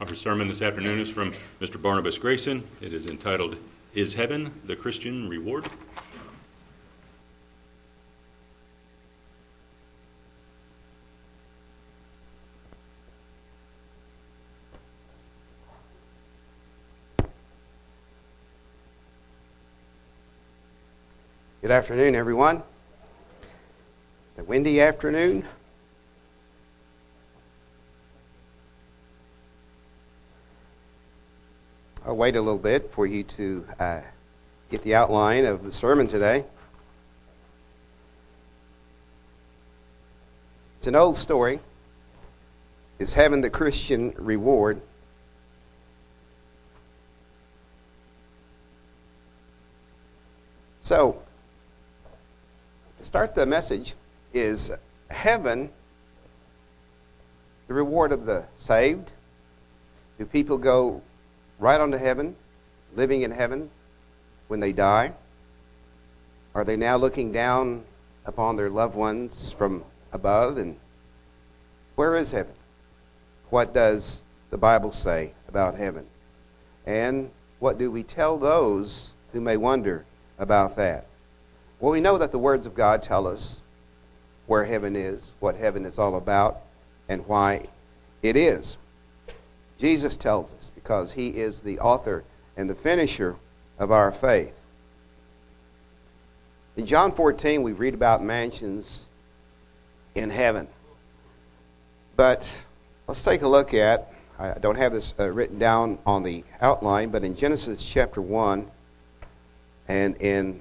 Our sermon this afternoon is from Mr. Barnabas Grayson. It is entitled, Is Heaven the Christian Reward? Good afternoon, everyone. It's a windy afternoon. I'll wait a little bit for you to uh, get the outline of the sermon today. It's an old story. Is heaven the Christian reward? So, to start the message, is heaven the reward of the saved? Do people go right on to heaven, living in heaven when they die? Are they now looking down upon their loved ones from above? And where is heaven? What does the Bible say about heaven? And what do we tell those who may wonder about that? Well, we know that the words of God tell us where heaven is, what heaven is all about, and why it is. Jesus tells us because he is the author and the finisher of our faith. In John 14, we read about mansions in heaven. But let's take a look at, I don't have this uh, written down on the outline, but in Genesis chapter 1 and in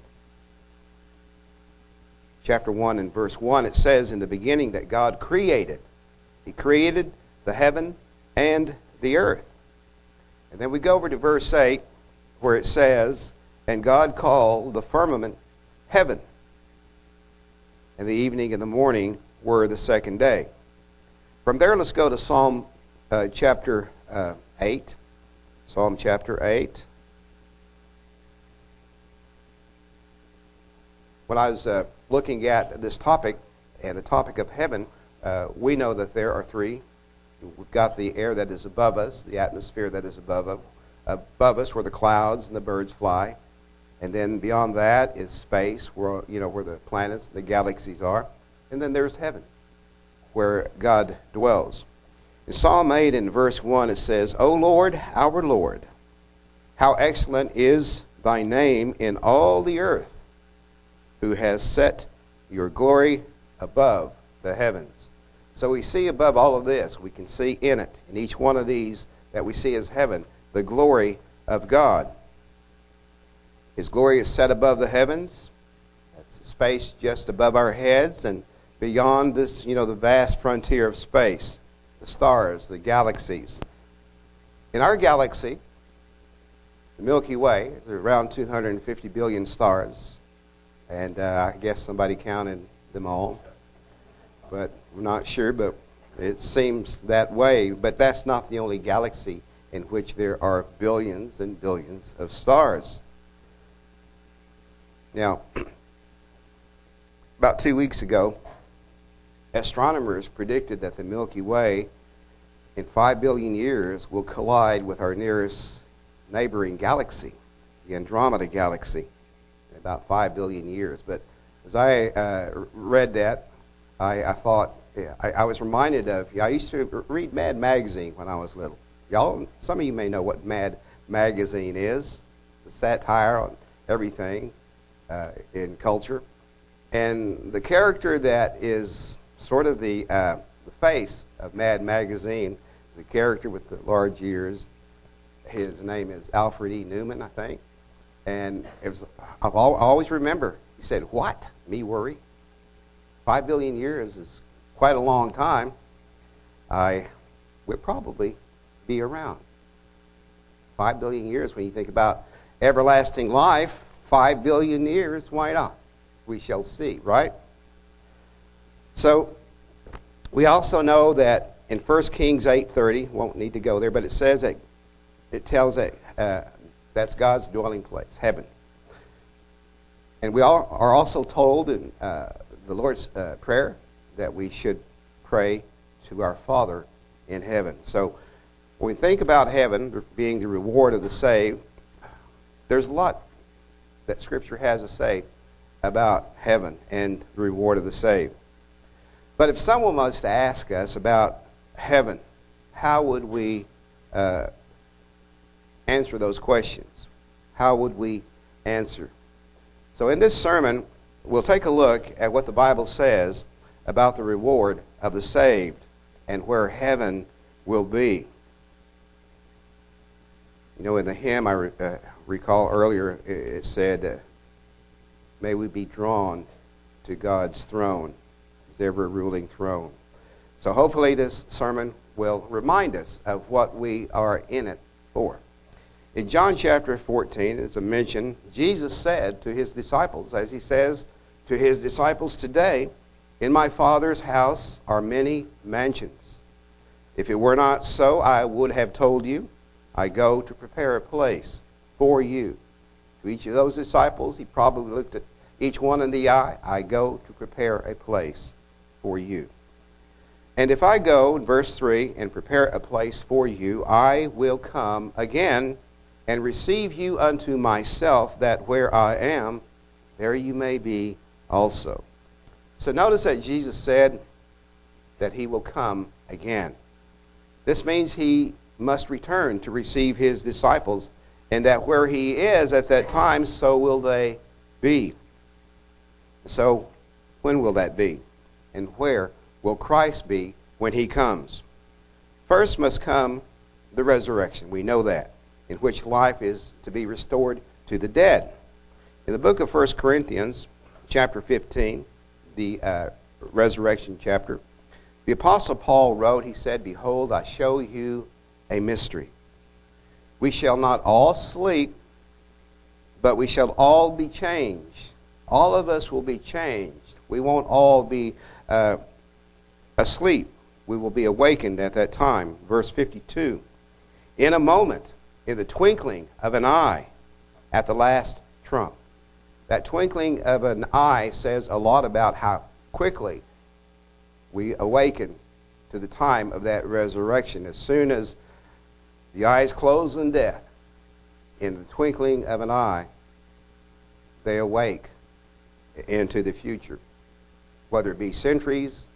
chapter 1 and verse 1, it says in the beginning that God created. He created the heaven and the earth. And then we go over to verse 8 where it says, And God called the firmament heaven. And the evening and the morning were the second day. From there, let's go to Psalm uh, chapter uh, 8. Psalm chapter 8. When I was uh, looking at this topic and the topic of heaven, uh, we know that there are three We've got the air that is above us, the atmosphere that is above, us, above us, where the clouds and the birds fly. And then beyond that is space, where, you know, where the planets, the galaxies are. And then there's heaven, where God dwells. In Psalm 8, in verse 1, it says, O Lord, our Lord, how excellent is thy name in all the earth, who has set your glory above the heavens. So we see above all of this, we can see in it, in each one of these that we see as heaven, the glory of God. His glory is set above the heavens. That's the space just above our heads and beyond this, you know, the vast frontier of space, the stars, the galaxies. In our galaxy, the Milky Way, there's around 250 billion stars. And uh, I guess somebody counted them all but we're not sure, but it seems that way. But that's not the only galaxy in which there are billions and billions of stars. Now, about two weeks ago, astronomers predicted that the Milky Way in five billion years will collide with our nearest neighboring galaxy, the Andromeda Galaxy, in about five billion years. But as I uh, read that, I, I thought, I, I, was reminded of, I used to read Mad Magazine when I was little. Y'all, some of you may know what Mad Magazine is. It's a satire on everything uh, in culture. And the character that is sort of the, uh, the face of Mad Magazine, the character with the large ears, his name is Alfred E. Neuman, I think. And it was, I've always remember, he said, What? Me worry? Five billion years is quite a long time. I would probably be around. Five billion years, when you think about everlasting life, five billion years, why not? We shall see, right? So, we also know that in 1 Kings 8.30, won't need to go there, but it says that it tells that uh, that's God's dwelling place, heaven. And we all are also told in uh, the Lord's uh, Prayer that we should pray to our Father in heaven. So When we think about heaven being the reward of the saved, there's a lot that Scripture has to say about heaven and the reward of the saved. But if someone was to ask us about heaven, how would we uh, answer those questions? How would we answer? So, in this sermon, we'll take a look at what the Bible says about the reward of the saved and where heaven will be. You know, in the hymn I re- uh, recall earlier, it said, uh, May we be drawn to God's throne, His ever ruling throne. So, hopefully, this sermon will remind us of what we are in it for. In John chapter 14, as I mentioned, Jesus said to his disciples, as he says to his disciples today, In my Father's house are many mansions. If it were not so, I would have told you, I go to prepare a place for you. To each of those disciples, he probably looked at each one in the eye, I go to prepare a place for you. And if I go, in verse 3, and prepare a place for you, I will come again and receive you unto myself, that where I am, there you may be also. So notice that Jesus said that he will come again. This means he must return to receive his disciples, and that where he is at that time, so will they be. So, when will that be? And where will Christ be when he comes? First must come the resurrection. We know that, in which life is to be restored to the dead. In the book of 1 Corinthians, chapter 15, the uh, resurrection chapter, the Apostle Paul wrote, he said, Behold, I show you a mystery. We shall not all sleep, but we shall all be changed. All of us will be changed. We won't all be uh, asleep. We will be awakened at that time. Verse 52 In a moment, in the twinkling of an eye, at the last trump. That twinkling of an eye says a lot about how quickly we awaken to the time of that resurrection. As soon as the eyes close in death, in the twinkling of an eye, they awake into the future, whether it be centuries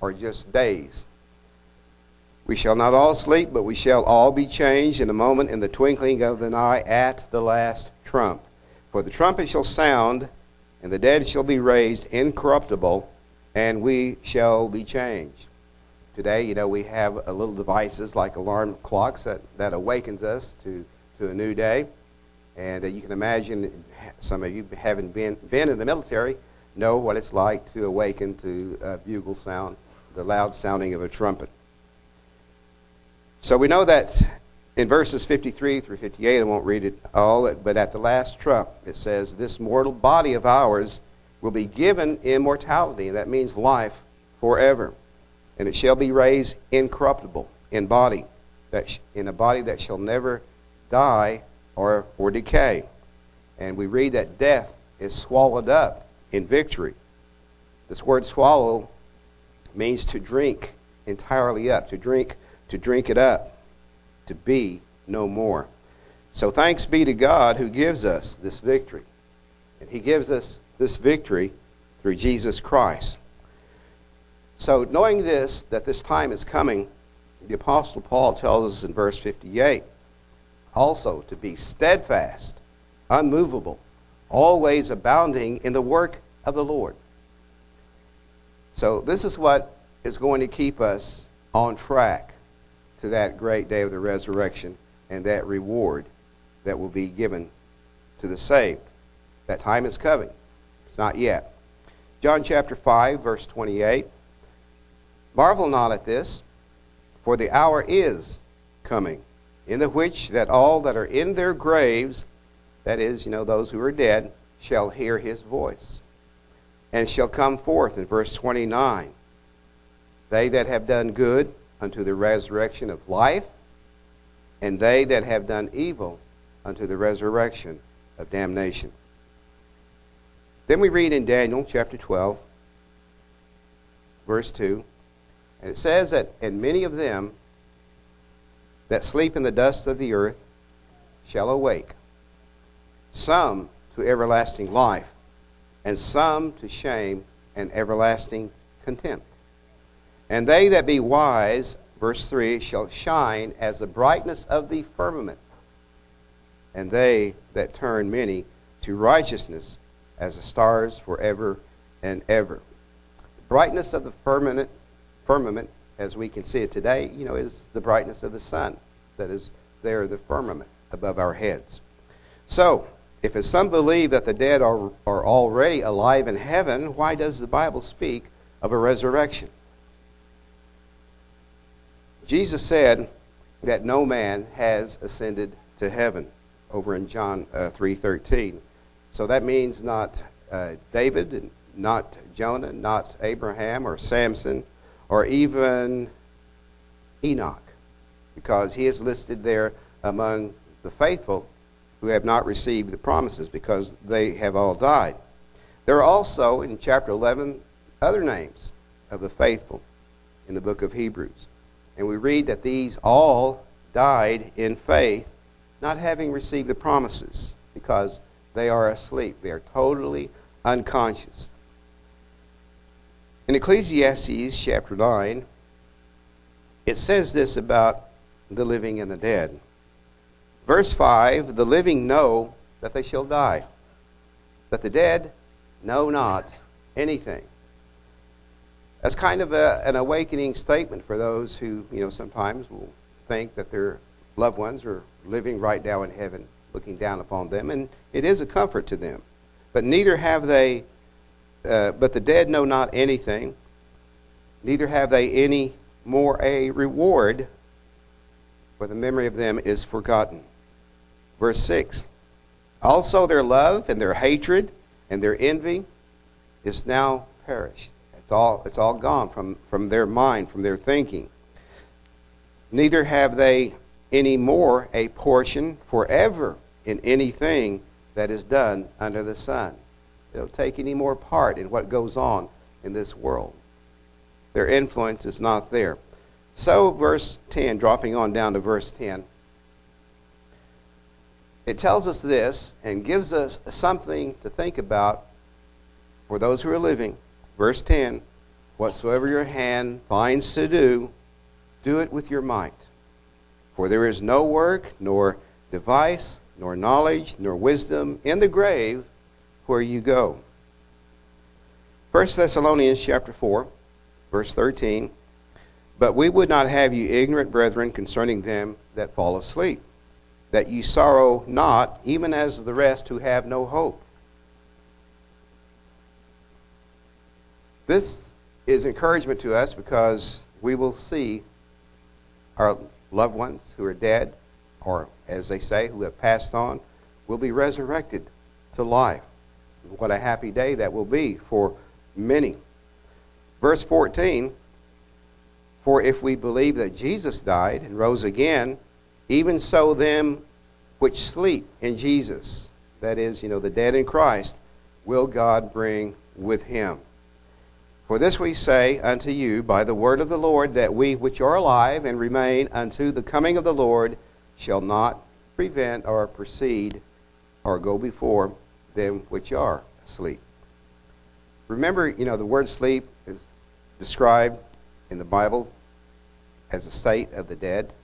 or just days. We shall not all sleep, but we shall all be changed in a moment, in the twinkling of an eye, at the last trump. For the trumpet shall sound, and the dead shall be raised incorruptible, and we shall be changed. Today, you know, we have little devices like alarm clocks that, that awakens us to, to a new day. And uh, you can imagine, some of you having been, been in the military know what it's like to awaken to a bugle sound, the loud sounding of a trumpet. So we know that in verses 53 through 58, I won't read it all, but at the last trump, it says, This mortal body of ours will be given immortality. and That means life forever. And it shall be raised incorruptible in body, that sh- in a body that shall never die or, or decay. And we read that death is swallowed up in victory. This word swallow means to drink entirely up, to drink, to drink it up, to be no more. So thanks be to God who gives us this victory. And he gives us this victory through Jesus Christ. So knowing this, that this time is coming, the Apostle Paul tells us in verse 58 also to be steadfast, unmovable, always abounding in the work of the Lord. So, this is what is going to keep us on track to that great day of the resurrection and that reward that will be given to the saved. That time is coming. It's not yet. John chapter 5, verse 28. Marvel not at this, for the hour is coming, in the which that all that are in their graves, that is, you know, those who are dead, shall hear his voice, and shall come forth in verse 29. They that have done good unto the resurrection of life, and they that have done evil unto the resurrection of damnation. Then we read in Daniel chapter 12, verse 2, and it says that, and many of them that sleep in the dust of the earth shall awake, some to everlasting life, and some to shame and everlasting contempt. And they that be wise, verse 3, shall shine as the brightness of the firmament, and they that turn many to righteousness as the stars forever and ever. The brightness of the firmament, firmament, as we can see it today, you know, is the brightness of the sun that is there, the firmament above our heads. So, if as some believe that the dead are, are already alive in heaven, why does the Bible speak of a resurrection? Jesus said that no man has ascended to heaven over in John uh, 3:13. So that means not uh, David, not Jonah, not Abraham or Samson, or even Enoch, because he is listed there among the faithful who have not received the promises because they have all died. There are also in chapter 11 other names of the faithful in the book of Hebrews. And we read that these all died in faith, not having received the promises because they are asleep. They are totally unconscious. In Ecclesiastes chapter 9, it says this about the living and the dead. Verse 5 The living know that they shall die, but the dead know not anything. That's kind of a, an awakening statement for those who, you know, sometimes will think that their loved ones are living right now in heaven, looking down upon them, and it is a comfort to them. But neither have they, uh, but the dead know not anything, neither have they any more a reward, for the memory of them is forgotten. Verse 6 Also their love and their hatred and their envy is now perished. It's all, it's all gone from, from their mind, from their thinking. Neither have they any more a portion forever in anything that is done under the sun. They don't take any more part in what goes on in this world. Their influence is not there. So, verse 10, dropping on down to verse 10, it tells us this and gives us something to think about for those who are living. Verse 10 Whatsoever your hand finds to do, do it with your might. For there is no work, nor device, nor knowledge, nor wisdom in the grave where you go. 1 Thessalonians chapter 4, verse 13. But we would not have you ignorant, brethren, concerning them that fall asleep that ye sorrow not, even as the rest who have no hope. This is encouragement to us because we will see our loved ones who are dead, or as they say, who have passed on, will be resurrected to life. What a happy day that will be for many. Verse 14 For if we believe that Jesus died and rose again, even so, them which sleep in Jesus, that is, you know, the dead in Christ, will God bring with him. For this we say unto you by the word of the Lord, that we which are alive and remain unto the coming of the Lord shall not prevent or precede or go before them which are asleep. Remember, you know, the word sleep is described in the Bible as a state of the dead.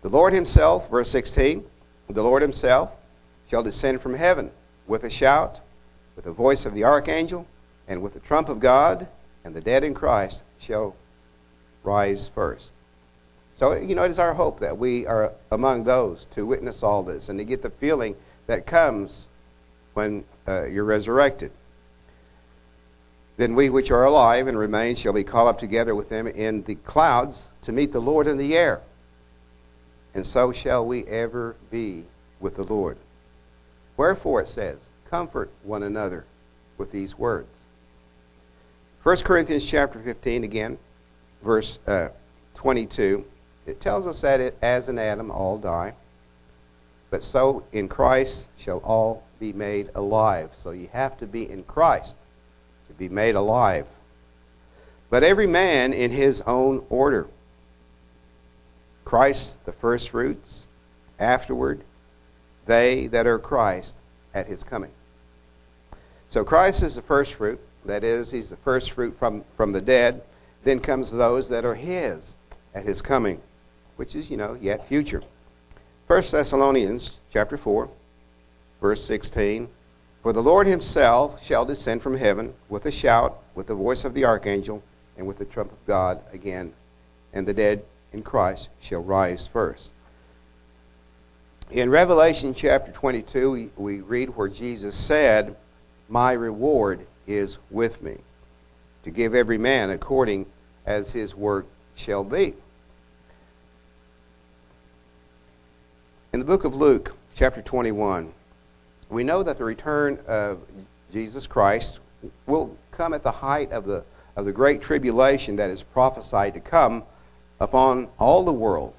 The Lord himself, verse 16, the Lord himself shall descend from heaven with a shout, with the voice of the archangel, and with the trump of God, and the dead in Christ shall rise first. So, you know, it is our hope that we are among those to witness all this and to get the feeling that comes when uh, you're resurrected. Then we which are alive and remain shall be caught up together with them in the clouds to meet the Lord in the air and so shall we ever be with the Lord. Wherefore it says, comfort one another with these words. 1 Corinthians chapter 15 again, verse uh, 22. It tells us that it, as in Adam all die, but so in Christ shall all be made alive. So you have to be in Christ to be made alive. But every man in his own order. Christ the firstfruits, afterward, they that are Christ at his coming. So Christ is the firstfruit, that is, he's the firstfruit from, from the dead. Then comes those that are his at his coming, which is, you know, yet future. 1 Thessalonians chapter 4, verse 16. For the Lord himself shall descend from heaven with a shout, with the voice of the archangel, and with the trump of God again, and the dead in Christ shall rise first. In Revelation chapter 22, we, we read where Jesus said, My reward is with me, to give every man according as his work shall be. In the book of Luke, chapter 21, we know that the return of Jesus Christ will come at the height of the, of the great tribulation that is prophesied to come upon all the world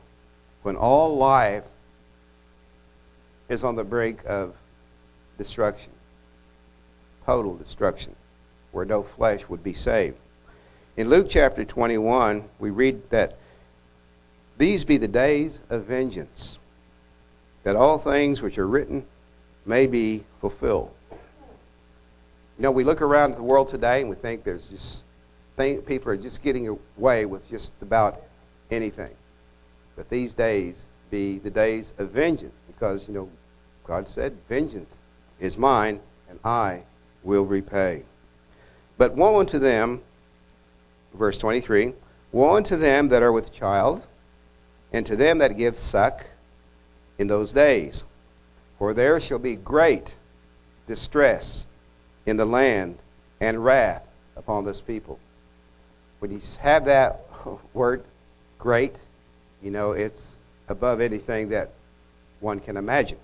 when all life is on the brink of destruction, total destruction, where no flesh would be saved. In Luke chapter 21, we read that these be the days of vengeance, that all things which are written may be fulfilled. You know, we look around at the world today and we think there's just think people are just getting away with just about anything. But these days be the days of vengeance because, you know, God said, Vengeance is mine and I will repay. But woe unto them, verse 23 Woe unto them that are with child, and to them that give suck in those days. For there shall be great distress in the land and wrath upon this people. When you have that word, great, you know, it's above anything that one can imagine.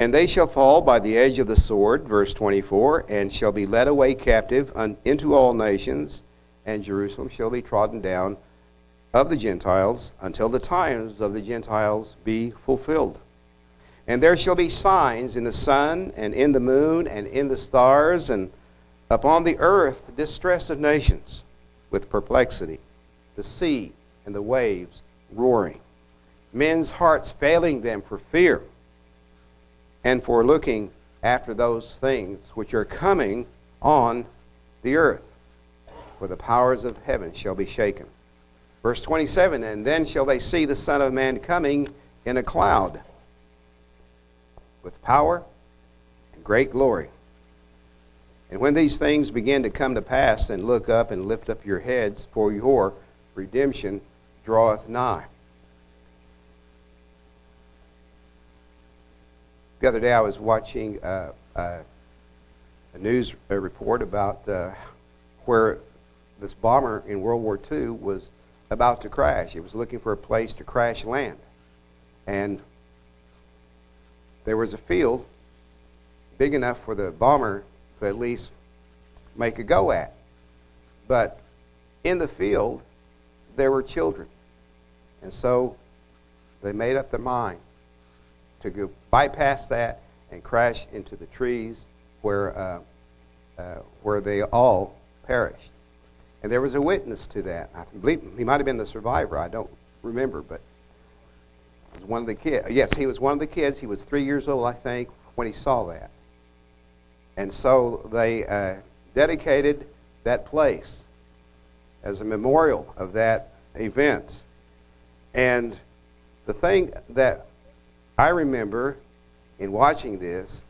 And they shall fall by the edge of the sword, verse 24, and shall be led away captive into all nations, and Jerusalem shall be trodden down of the Gentiles until the times of the Gentiles be fulfilled. And there shall be signs in the sun, and in the moon, and in the stars, and upon the earth distress of nations with perplexity, the sea and the waves roaring, men's hearts failing them for fear and for looking after those things which are coming on the earth. For the powers of heaven shall be shaken. Verse 27 And then shall they see the Son of Man coming in a cloud with power and great glory. And when these things begin to come to pass, and look up and lift up your heads, for your redemption draweth nigh. The other day I was watching uh, uh, a news report about uh, where this bomber in World War II was about to crash. It was looking for a place to crash land. And there was a field big enough for the bomber to at least make a go at. But in the field, there were children. And so they made up their mind to go bypass that and crash into the trees where, uh, uh, where they all perished. And there was a witness to that. I believe he might have been the survivor. I don't remember, but he was one of the kids. Yes, he was one of the kids. He was three years old, I think, when he saw that. And so they uh, dedicated that place as a memorial of that event. And the thing that I remember in watching this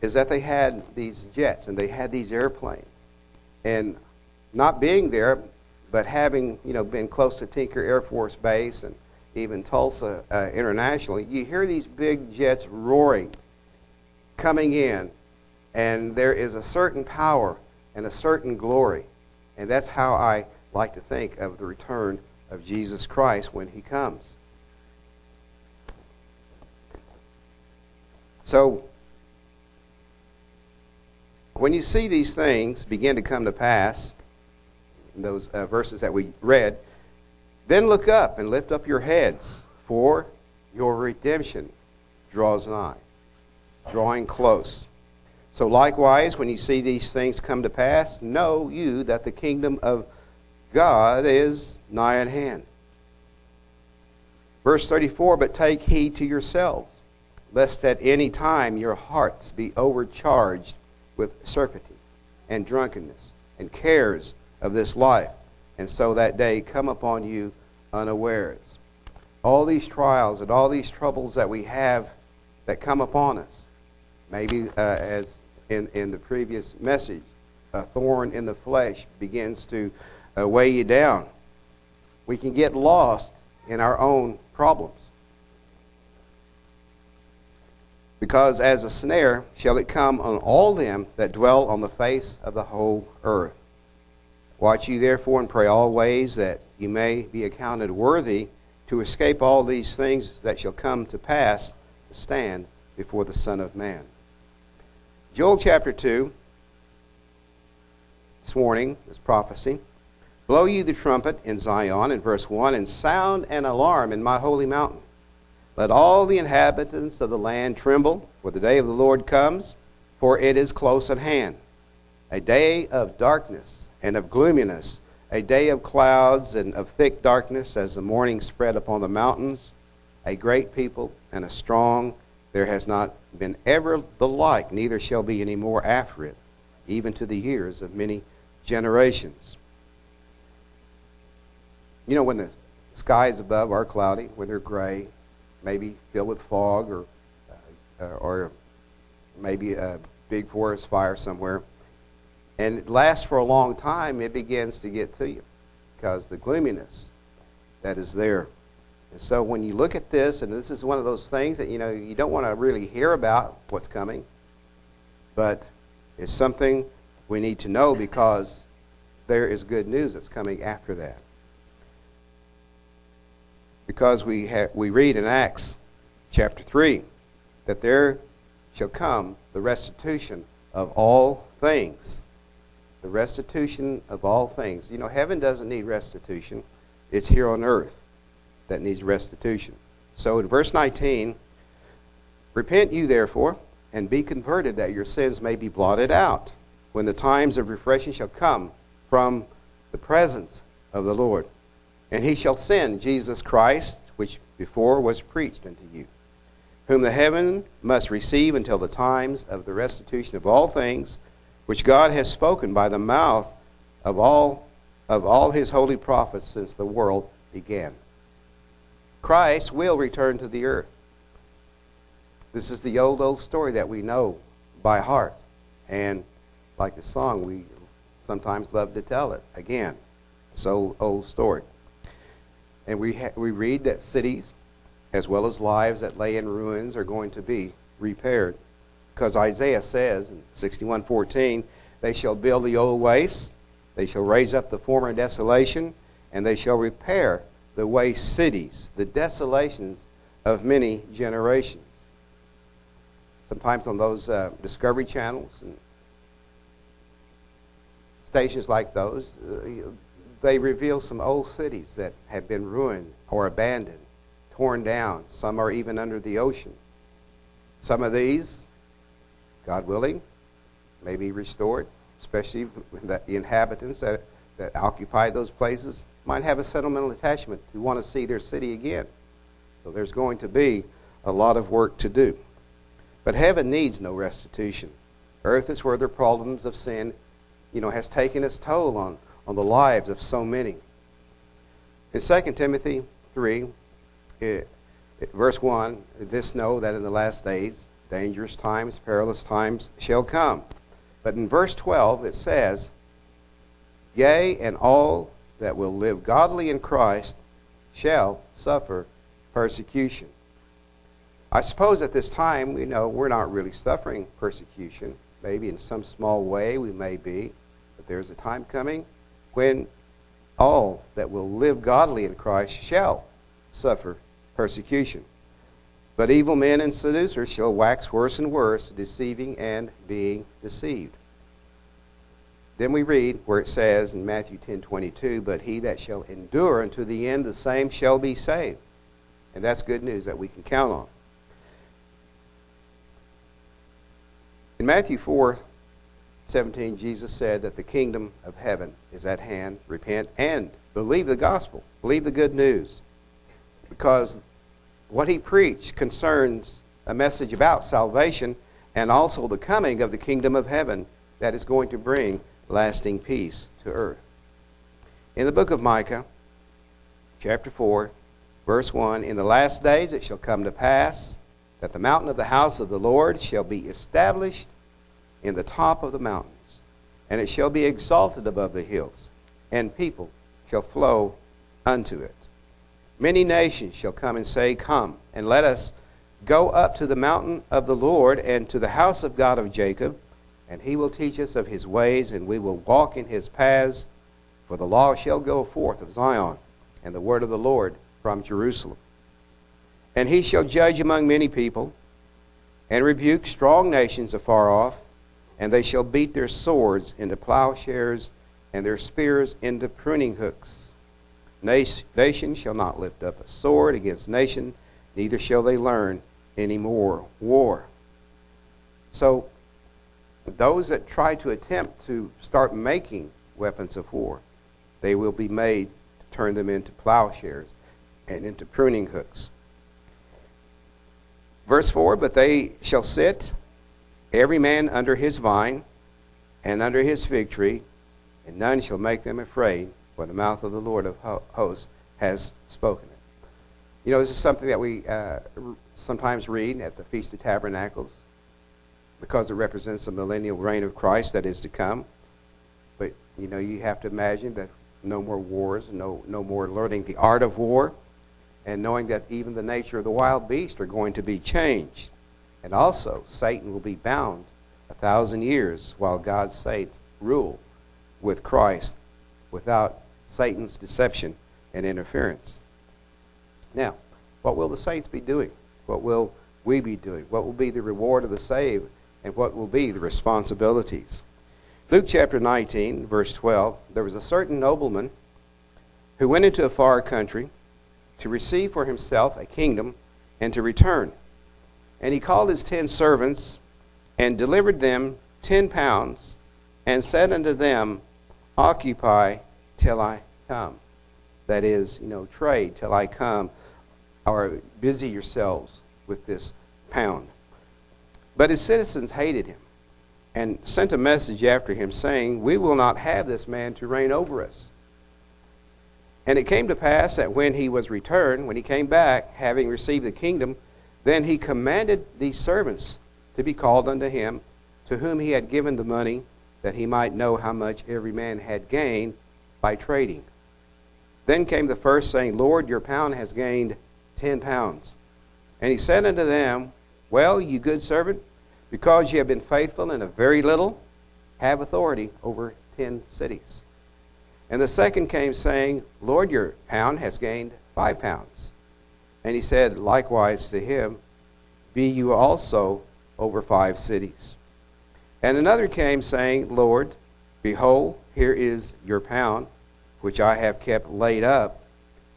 is that they had these jets and they had these airplanes. And not being there, but having, you know, been close to Tinker Air Force Base and even Tulsa uh, internationally, you hear these big jets roaring, coming in, and there is a certain power and a certain glory. And that's how I like to think of the return of Jesus Christ when he comes. So, when you see these things begin to come to pass, those uh, verses that we read, then look up and lift up your heads, for your redemption draws nigh, drawing close. So, likewise, when you see these things come to pass, know you that the kingdom of God is nigh at hand. Verse 34 But take heed to yourselves, lest at any time your hearts be overcharged with surfeiting and drunkenness and cares of this life, and so that day come upon you unawares. All these trials and all these troubles that we have that come upon us, maybe uh, as in, in the previous message, a thorn in the flesh begins to uh, weigh you down. We can get lost in our own problems. Because as a snare shall it come on all them that dwell on the face of the whole earth. Watch ye therefore and pray always that you may be accounted worthy to escape all these things that shall come to pass to stand before the Son of Man. Joel chapter 2, this morning, this prophecy. Blow ye the trumpet in Zion, in verse 1, and sound an alarm in my holy mountain. Let all the inhabitants of the land tremble, for the day of the Lord comes, for it is close at hand. A day of darkness and of gloominess, a day of clouds and of thick darkness as the morning spread upon the mountains. A great people and a strong, there has not been ever the like, neither shall be any more after it, even to the years of many generations. You know, when the skies above are cloudy, when they're gray, maybe filled with fog, or uh, or maybe a big forest fire somewhere, and it lasts for a long time, it begins to get to you because the gloominess that is there. And so when you look at this, and this is one of those things that you know you don't want to really hear about what's coming, but it's something we need to know because there is good news that's coming after that. Because we ha- we read in Acts chapter 3 that there shall come the restitution of all things. The restitution of all things. You know, heaven doesn't need restitution. It's here on earth that needs restitution. So in verse 19, repent you therefore and be converted that your sins may be blotted out when the times of refreshing shall come from the presence of the Lord. And he shall send Jesus Christ, which before was preached unto you, whom the heaven must receive until the times of the restitution of all things, which God has spoken by the mouth of all of all his holy prophets since the world began. Christ will return to the earth. This is the old, old story that we know by heart. And like the song, we sometimes love to tell it again. It's old, old story. And we, ha- we read that cities, as well as lives that lay in ruins, are going to be repaired. Because Isaiah says in 61:14, they shall build the old wastes, they shall raise up the former desolation, and they shall repair the waste cities, the desolations of many generations. Sometimes on those uh, Discovery channels and stations like those, uh, they reveal some old cities that have been ruined or abandoned, torn down. Some are even under the ocean. Some of these, God willing, may be restored, especially the inhabitants that, that occupy those places might have a sentimental attachment to want to see their city again. So there's going to be a lot of work to do. But heaven needs no restitution. Earth is where the problems of sin, you know, has taken its toll on, on the lives of so many. In 2 Timothy 3, it, it, verse 1, this know that in the last days dangerous times, perilous times shall come. But in verse 12 it says, Yea, and all that will live godly in Christ shall suffer persecution. I suppose at this time, you know, we're not really suffering persecution. Maybe in some small way we may be, but there's a time coming when all that will live godly in Christ shall suffer persecution. But evil men and seducers shall wax worse and worse, deceiving and being deceived. Then we read where it says in Matthew 10:22, "But he that shall endure unto the end, the same shall be saved." And that's good news that we can count on. In Matthew 4:17, Jesus said that the kingdom of heaven is at hand. Repent and believe the gospel. Believe the good news. Because what he preached concerns a message about salvation and also the coming of the kingdom of heaven that is going to bring lasting peace to earth. In the book of Micah, chapter 4, verse 1 In the last days it shall come to pass that the mountain of the house of the Lord shall be established in the top of the mountains, and it shall be exalted above the hills, and people shall flow unto it. Many nations shall come and say, Come, and let us go up to the mountain of the Lord and to the house of God of Jacob, and he will teach us of his ways, and we will walk in his paths. For the law shall go forth of Zion, and the word of the Lord from Jerusalem. And he shall judge among many people, and rebuke strong nations afar off, and they shall beat their swords into plowshares, and their spears into pruning hooks. Nation shall not lift up a sword against nation, neither shall they learn any more war. So, those that try to attempt to start making weapons of war, they will be made to turn them into plowshares and into pruning hooks. Verse 4 But they shall sit, every man under his vine and under his fig tree, and none shall make them afraid, for the mouth of the Lord of hosts has spoken it. You know, this is something that we uh, sometimes read at the Feast of Tabernacles because it represents the millennial reign of Christ that is to come. But, you know, you have to imagine that no more wars, no, no more learning the art of war and knowing that even the nature of the wild beast are going to be changed. And also, Satan will be bound a thousand years while God's saints rule with Christ without Satan's deception and interference. Now, what will the saints be doing? What will we be doing? What will be the reward of the saved? And what will be the responsibilities? Luke chapter 19, verse 12 there was a certain nobleman who went into a far country to receive for himself a kingdom and to return. And he called his ten servants and delivered them ten pounds and said unto them, Occupy till I come. That is, you know, trade till I come, or busy yourselves with this pound. But his citizens hated him and sent a message after him, saying, We will not have this man to reign over us. And it came to pass that when he was returned, when he came back, having received the kingdom, then he commanded these servants to be called unto him, to whom he had given the money, that he might know how much every man had gained by trading. Then came the first, saying, Lord, your pound has gained ten pounds. And he said unto them, Well, you good servant, because you have been faithful in a very little, have authority over ten cities. And the second came, saying, Lord, your pound has gained five pounds. And he said likewise to him, Be you also over five cities. And another came, saying, Lord, behold, here is your pound, which I have kept laid up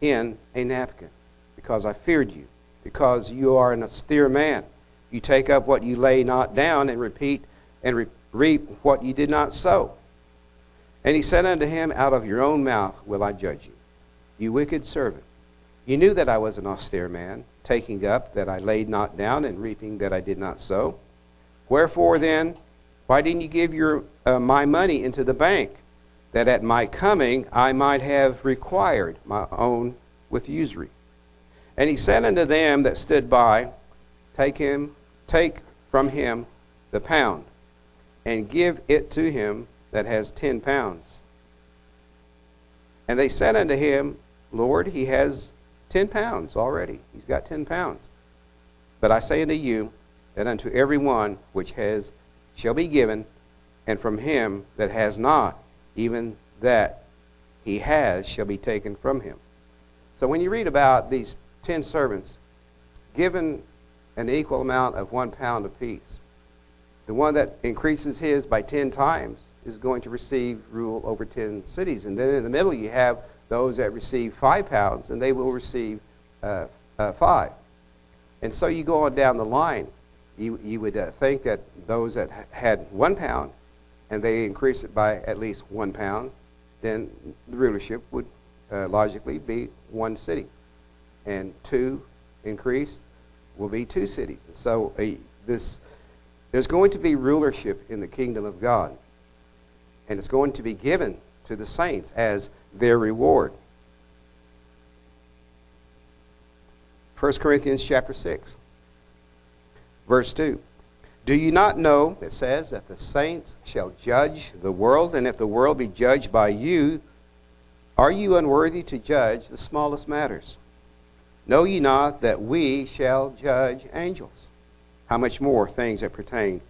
in a napkin, because I feared you, because you are an austere man. You take up what you lay not down, and repeat and re- reap what you did not sow. And he said unto him, Out of your own mouth will I judge you, you wicked servant. You knew that I was an austere man, taking up that I laid not down, and reaping that I did not sow. Wherefore then, why didn't you give your, uh, my money into the bank, that at my coming I might have required my own with usury? And he said unto them that stood by, Take him, take from him the pound, and give it to him that has ten pounds. And they said unto him, Lord, he has ten pounds already. He's got ten pounds. But I say unto you, that unto every one which has shall be given, and from him that has not, even that he has shall be taken from him. So when you read about these ten servants given an equal amount of one pound apiece, the one that increases his by ten times is going to receive rule over 10 cities. And then in the middle, you have those that receive five pounds, and they will receive uh, uh, five. And so you go on down the line. You, you would uh, think that those that had one pound and they increase it by at least one pound, then the rulership would uh, logically be one city. And two increase will be two cities. And so a, this, there's going to be rulership in the kingdom of God. And it's going to be given to the saints as their reward. 1 Corinthians chapter 6, verse 2. Do you not know, it says, that the saints shall judge the world, and if the world be judged by you, are you unworthy to judge the smallest matters? Know ye not that we shall judge angels? How much more things that pertain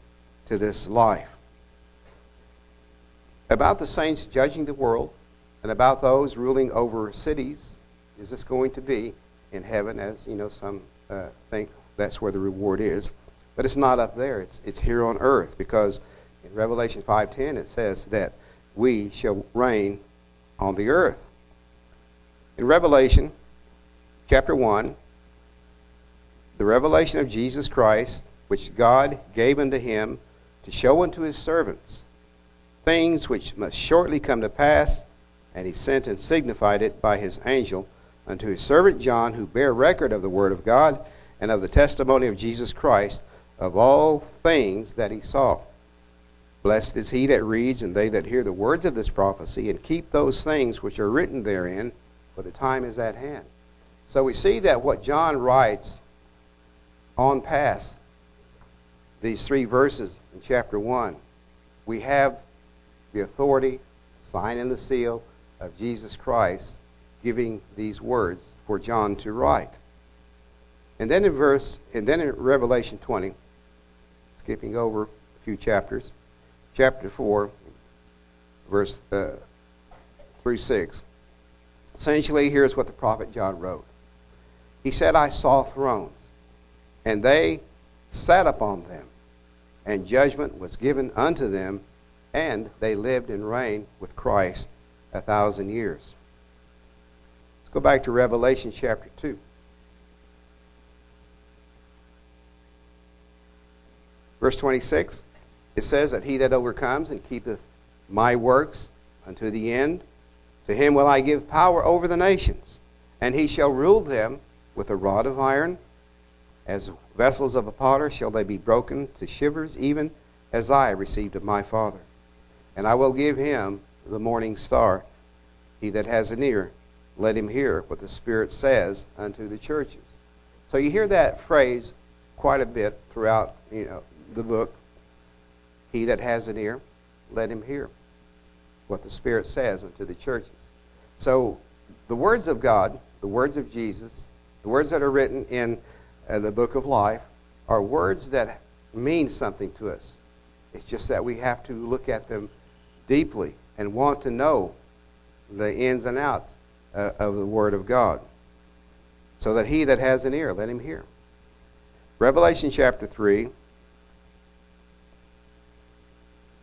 to this life? About the saints judging the world, and about those ruling over cities, is this going to be in heaven, as you know, some uh, think that's where the reward is. But it's not up there. It's, it's here on earth because in Revelation 5.10 it says that we shall reign on the earth. In Revelation chapter 1, the revelation of Jesus Christ, which God gave unto him to show unto his servants things which must shortly come to pass, and he sent and signified it by his angel unto his servant John, who bare record of the word of God and of the testimony of Jesus Christ, of all things that he saw. Blessed is he that reads, and they that hear the words of this prophecy, and keep those things which are written therein, for the time is at hand. So we see that what John writes on past these three verses in chapter 1, we have the authority, sign and the seal of Jesus Christ giving these words for John to write. And then in verse, and then in Revelation 20, skipping over a few chapters, chapter 4, verse uh, 3 6. Essentially, here's what the prophet John wrote. He said, I saw thrones, and they sat upon them, and judgment was given unto them, and they lived and reigned with Christ a thousand years. Let's go back to Revelation chapter 2. Verse 26, it says that he that overcomes and keepeth my works unto the end, to him will I give power over the nations, and he shall rule them with a rod of iron. As vessels of a potter shall they be broken to shivers, even as I received of my Father. And I will give him the morning star. He that has an ear, let him hear what the Spirit says unto the churches. So you hear that phrase quite a bit throughout you know, the book. He that has an ear, let him hear what the Spirit says unto the churches. So the words of God, the words of Jesus, the words that are written in uh, the book of life are words that mean something to us. It's just that we have to look at them deeply and want to know the ins and outs uh, of the Word of God. So that he that has an ear, let him hear. Revelation chapter 3.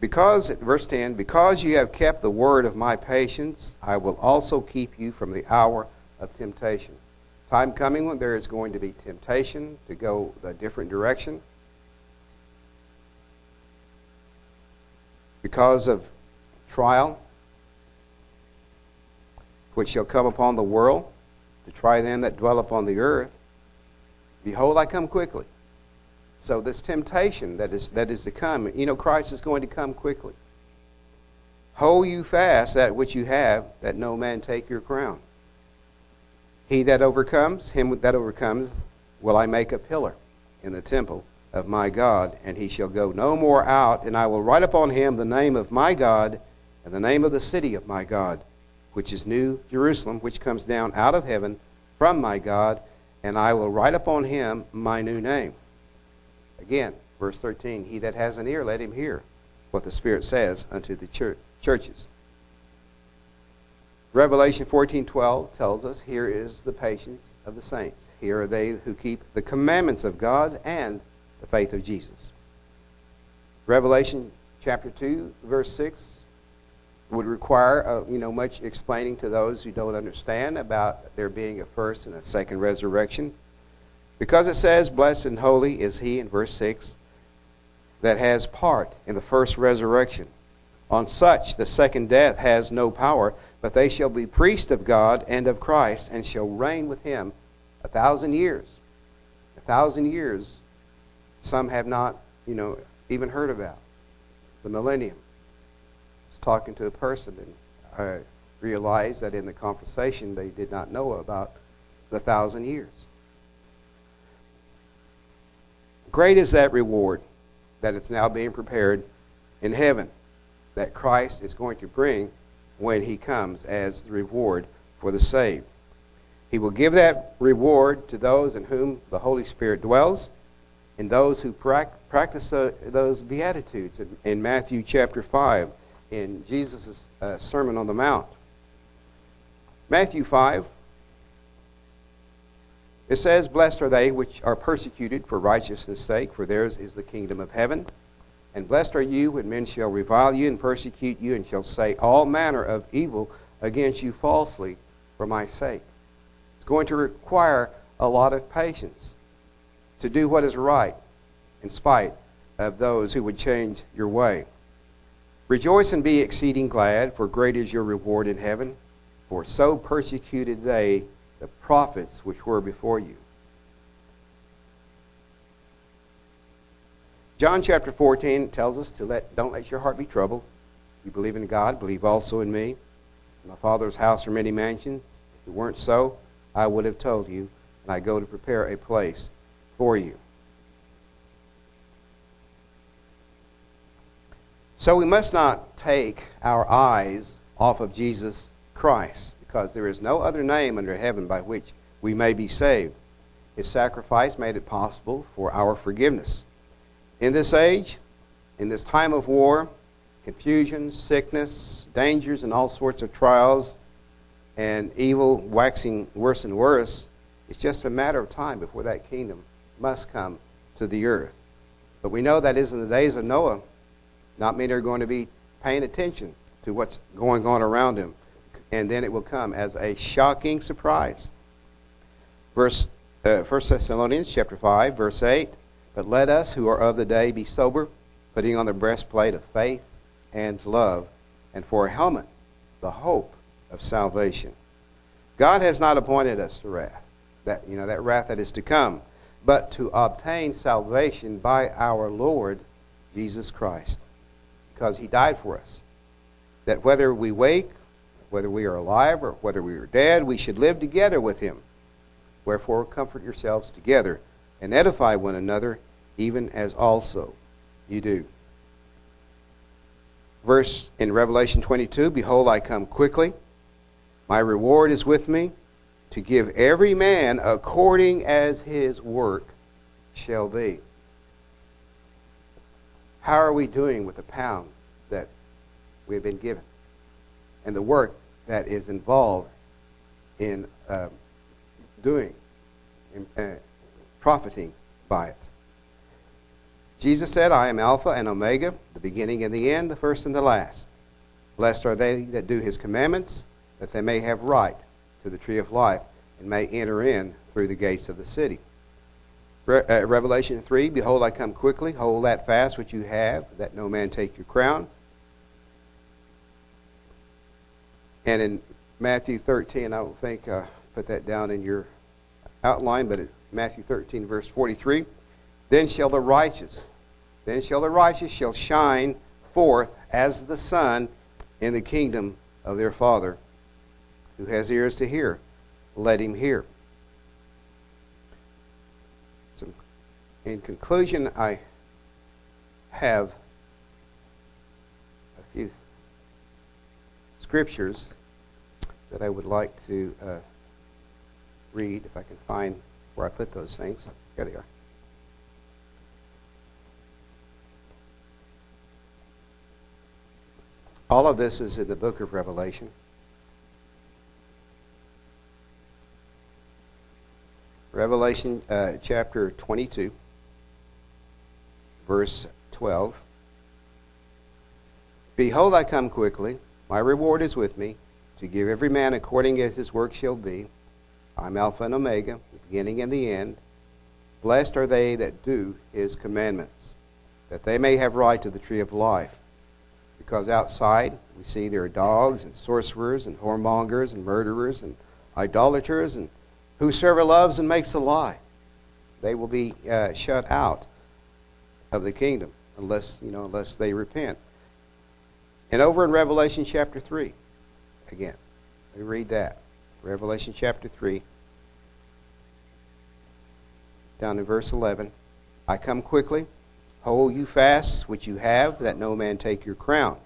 Because, verse 10, because you have kept the word of my patience, I will also keep you from the hour of temptation. Time coming when there is going to be temptation to go a different direction. Because of trial, which shall come upon the world to try them that dwell upon the earth. Behold, I come quickly. So this temptation that is that is to come, you know, Christ is going to come quickly. Hold you fast that which you have, that no man take your crown. He that overcomes, him that overcomes, will I make a pillar in the temple of my God, and he shall go no more out, and I will write upon him the name of my God and the name of the city of my God which is New Jerusalem, which comes down out of heaven from my God, and I will write upon him my new name. Again, verse 13 He that has an ear, let him hear what the Spirit says unto the church, churches. Revelation 14:12 tells us here is the patience of the saints. Here are they who keep the commandments of God and the faith of Jesus. Revelation chapter 2 verse 6 would require uh, you know much explaining to those who don't understand about there being a first and a second resurrection. Because it says, Blessed and holy is he in verse 6 that has part in the first resurrection. On such the second death has no power, but they shall be priests of God and of Christ, and shall reign with him a thousand years. A thousand years, some have not, you know, even heard about. A millennium. Talking to a person, and I realized that in the conversation they did not know about the thousand years. Great is that reward that it's now being prepared in heaven that Christ is going to bring when he comes as the reward for the saved. He will give that reward to those in whom the Holy Spirit dwells and those who practice those Beatitudes in, in, Matthew chapter 5 in Jesus' uh, Sermon on the Mount. Matthew 5, it says, Blessed are they which are persecuted for righteousness' sake, for theirs is the kingdom of heaven. And blessed are you when men shall revile you and persecute you, and shall say all manner of evil against you falsely for my sake. It's going to require a lot of patience to do what is right in spite of those who would change your way. Rejoice and be exceeding glad, for great is your reward in heaven. For so persecuted they the prophets which were before you. John chapter 14 tells us to let don't let your heart be troubled. You believe in God, believe also in me. In my Father's house are many mansions. If it weren't so, I would have told you, and I go to prepare a place for you. So we must not take our eyes off of Jesus Christ because there is no other name under heaven by which we may be saved. His sacrifice made it possible for our forgiveness. In this age, in this time of war, confusion, sickness, dangers, and all sorts of trials, and evil waxing worse and worse, it's just a matter of time before that kingdom must come to the earth. But we know that is in the days of Noah. Not many are going to be paying attention to what's going on around him and then it will come as a shocking surprise. Verse uh, 1 Thessalonians chapter 5, verse 8. But let us who are of the day be sober, putting on the breastplate of faith and love, and for a helmet, the hope of salvation. God has not appointed us to wrath, that you know that wrath that is to come, but to obtain salvation by our Lord Jesus Christ, because He died for us. That whether we wake whether we are alive or whether we are dead, we should live together with him. Wherefore, comfort yourselves together and edify one another, even as also you do. Verse in Revelation 22 Behold, I come quickly. My reward is with me to give every man according as his work shall be. How are we doing with the pound that we have been given and the work that is involved in uh, doing, in, uh, profiting by it. Jesus said, I am Alpha and Omega, the beginning and the end, the first and the last. Blessed are they that do his commandments, that they may have right to the tree of life and may enter in through the gates of the city. Re- uh, Revelation 3 Behold, I come quickly. Hold that fast which you have, that no man take your crown. And in Matthew 13, I don't think I put that down in your outline, but Matthew 13, verse 43, then shall the righteous, then shall the righteous shall shine forth as the sun in the kingdom of their Father. Who has ears to hear, let him hear. So, in conclusion, I have a few scriptures that I would like to uh, read, if I can find where I put those things. Here they are. All of this is in the book of Revelation. Revelation uh, chapter 22, verse 12. Behold, I come quickly. My reward is with me to give every man according as his work shall be. I'm Alpha and Omega, the beginning and the end. Blessed are they that do his commandments, that they may have right to the tree of life. Because outside we see there are dogs and sorcerers and whoremongers and murderers and idolaters and whosoever loves and makes a lie. They will be uh, shut out of the kingdom unless, you know, unless they repent. And over in Revelation chapter 3, again, we read that. Revelation chapter 3, down in verse 11. I come quickly. Hold you fast which you have, that no man take your crown.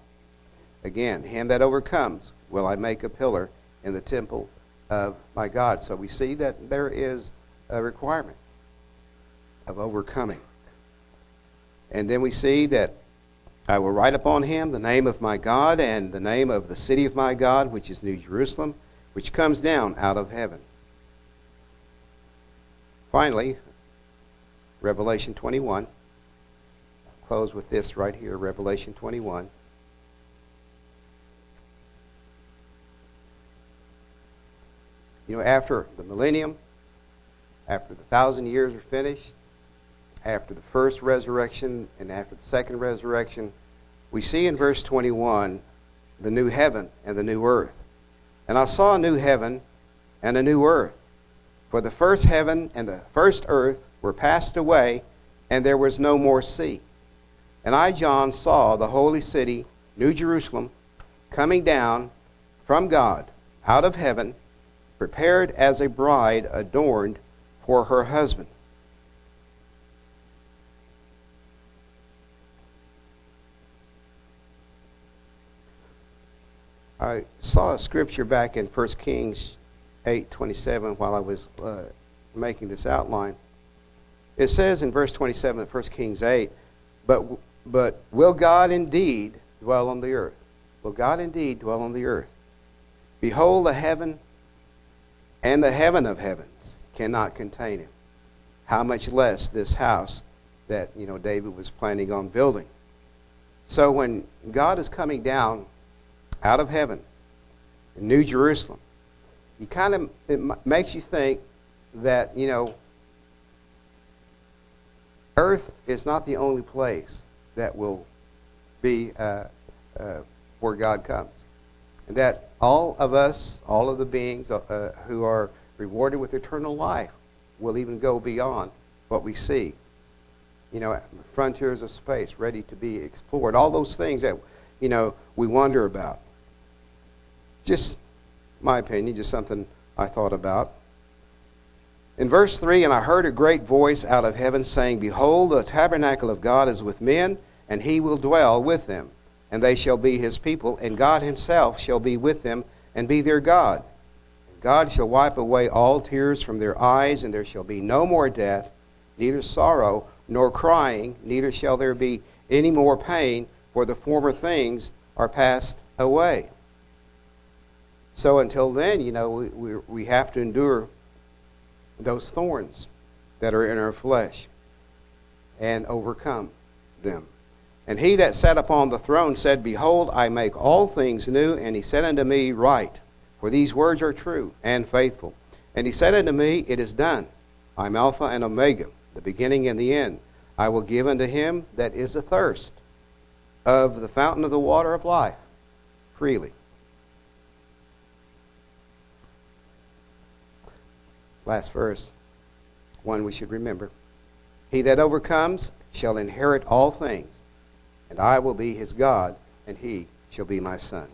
Again, him that overcomes will I make a pillar in the temple of my God. So we see that there is a requirement of overcoming. And then we see that I will write upon him the name of my God and the name of the city of my God, which is New Jerusalem, which comes down out of heaven. Finally, Revelation 21. I'll close with this right here Revelation 21. You know, after the millennium, after the thousand years are finished, after the first resurrection and after the second resurrection, we see in verse 21 the new heaven and the new earth. And I saw a new heaven and a new earth. For the first heaven and the first earth were passed away, and there was no more sea. And I, John, saw the holy city, New Jerusalem, coming down from God out of heaven, prepared as a bride adorned for her husband. I saw a scripture back in 1 Kings 8:27 while I was uh, making this outline. It says in verse 27 of 1 Kings 8, but, but will God indeed dwell on the earth? Will God indeed dwell on the earth? Behold, the heaven and the heaven of heavens cannot contain him. How much less this house that you know David was planning on building. So when God is coming down out of heaven in New Jerusalem, you kind of it makes you think that you know earth is not the only place that will be uh, uh, where God comes. And that all of us, all of the beings uh, who are rewarded with eternal life, will even go beyond what we see. You know, frontiers of space ready to be explored. All those things that, you know, we wonder about. Just my opinion, just something I thought about. In verse 3, and I heard a great voice out of heaven saying, Behold, the tabernacle of God is with men, and he will dwell with them. And they shall be his people, and God himself shall be with them, and be their God. God shall wipe away all tears from their eyes, and there shall be no more death, neither sorrow nor crying, neither shall there be any more pain, for the former things are passed away. So until then, you know, we, we, we have to endure those thorns that are in our flesh and overcome them. And he that sat upon the throne said, Behold, I make all things new. And he said unto me, Write, for these words are true and faithful. And he said unto me, It is done. I am Alpha and Omega, the beginning and the end. I will give unto him that is athirst of the fountain of the water of life freely. Last verse, one we should remember. He that overcomes shall inherit all things, and I will be his God, and he shall be my son.